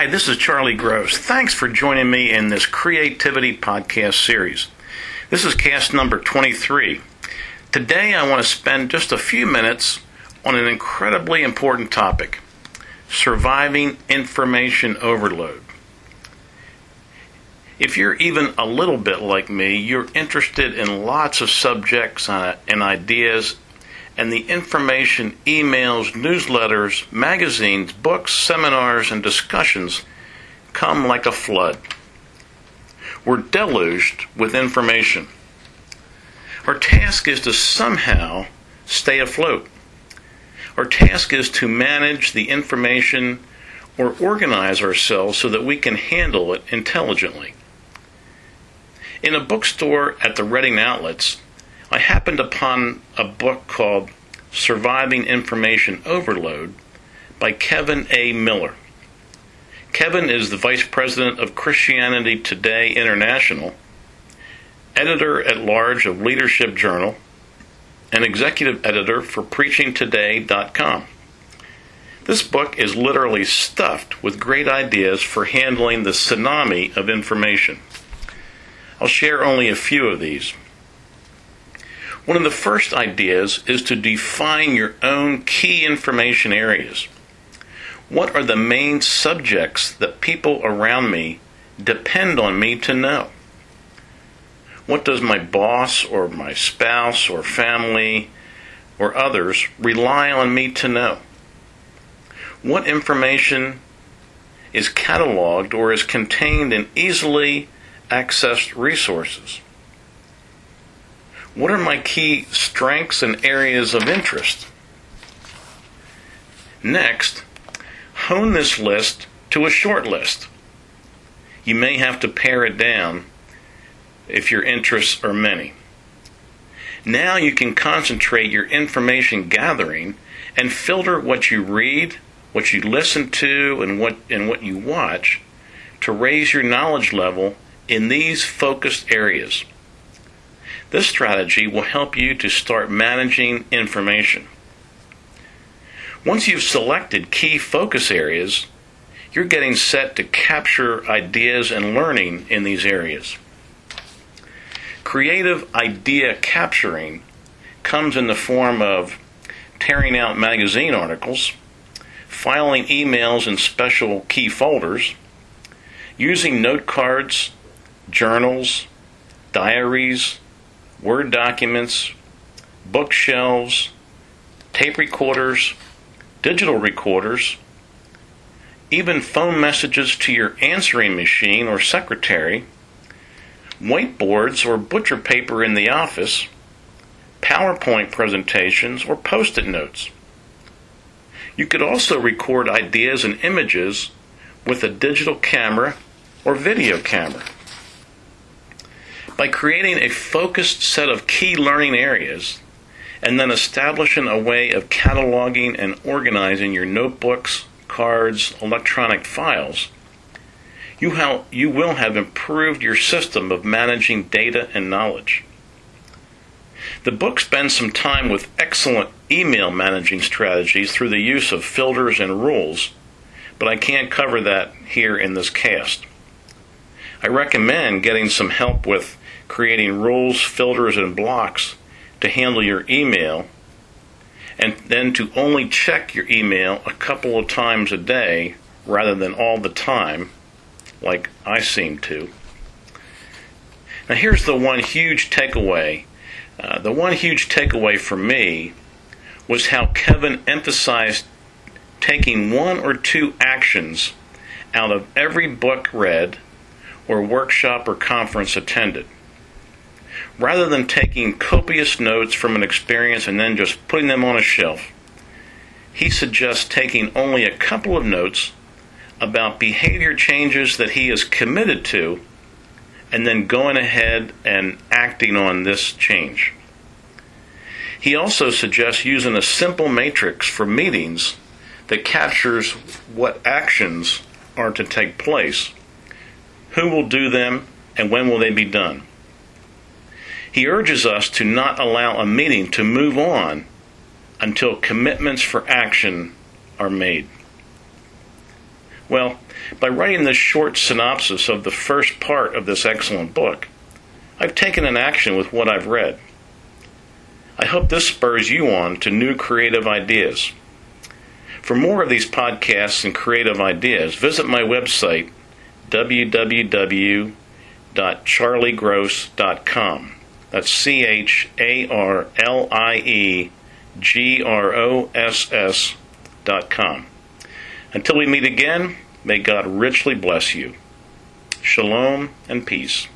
Hi, this is Charlie Gross. Thanks for joining me in this Creativity Podcast series. This is cast number 23. Today I want to spend just a few minutes on an incredibly important topic surviving information overload. If you're even a little bit like me, you're interested in lots of subjects uh, and ideas and the information, emails, newsletters, magazines, books, seminars, and discussions come like a flood. We're deluged with information. Our task is to somehow stay afloat. Our task is to manage the information or organize ourselves so that we can handle it intelligently. In a bookstore at the Reading Outlets, I happened upon a book called Surviving Information Overload by Kevin A. Miller. Kevin is the Vice President of Christianity Today International, editor at large of Leadership Journal, and executive editor for PreachingToday.com. This book is literally stuffed with great ideas for handling the tsunami of information. I'll share only a few of these. One of the first ideas is to define your own key information areas. What are the main subjects that people around me depend on me to know? What does my boss or my spouse or family or others rely on me to know? What information is cataloged or is contained in easily accessed resources? What are my key strengths and areas of interest? Next, hone this list to a short list. You may have to pare it down if your interests are many. Now you can concentrate your information gathering and filter what you read, what you listen to, and what, and what you watch to raise your knowledge level in these focused areas. This strategy will help you to start managing information. Once you've selected key focus areas, you're getting set to capture ideas and learning in these areas. Creative idea capturing comes in the form of tearing out magazine articles, filing emails in special key folders, using note cards, journals, diaries, Word documents, bookshelves, tape recorders, digital recorders, even phone messages to your answering machine or secretary, whiteboards or butcher paper in the office, PowerPoint presentations, or post it notes. You could also record ideas and images with a digital camera or video camera. By creating a focused set of key learning areas and then establishing a way of cataloging and organizing your notebooks, cards, electronic files, you, ha- you will have improved your system of managing data and knowledge. The book spends some time with excellent email managing strategies through the use of filters and rules, but I can't cover that here in this cast. I recommend getting some help with creating rules, filters, and blocks to handle your email, and then to only check your email a couple of times a day rather than all the time, like I seem to. Now, here's the one huge takeaway. Uh, the one huge takeaway for me was how Kevin emphasized taking one or two actions out of every book read or workshop or conference attended rather than taking copious notes from an experience and then just putting them on a shelf, he suggests taking only a couple of notes about behavior changes that he is committed to and then going ahead and acting on this change. He also suggests using a simple matrix for meetings that captures what actions are to take place, who will do them, and when will they be done. He urges us to not allow a meeting to move on until commitments for action are made. Well, by writing this short synopsis of the first part of this excellent book, I've taken an action with what I've read. I hope this spurs you on to new creative ideas. For more of these podcasts and creative ideas, visit my website, www.charliegross.com. That's C H A R L I E G R O S S dot com. Until we meet again, may God richly bless you. Shalom and peace.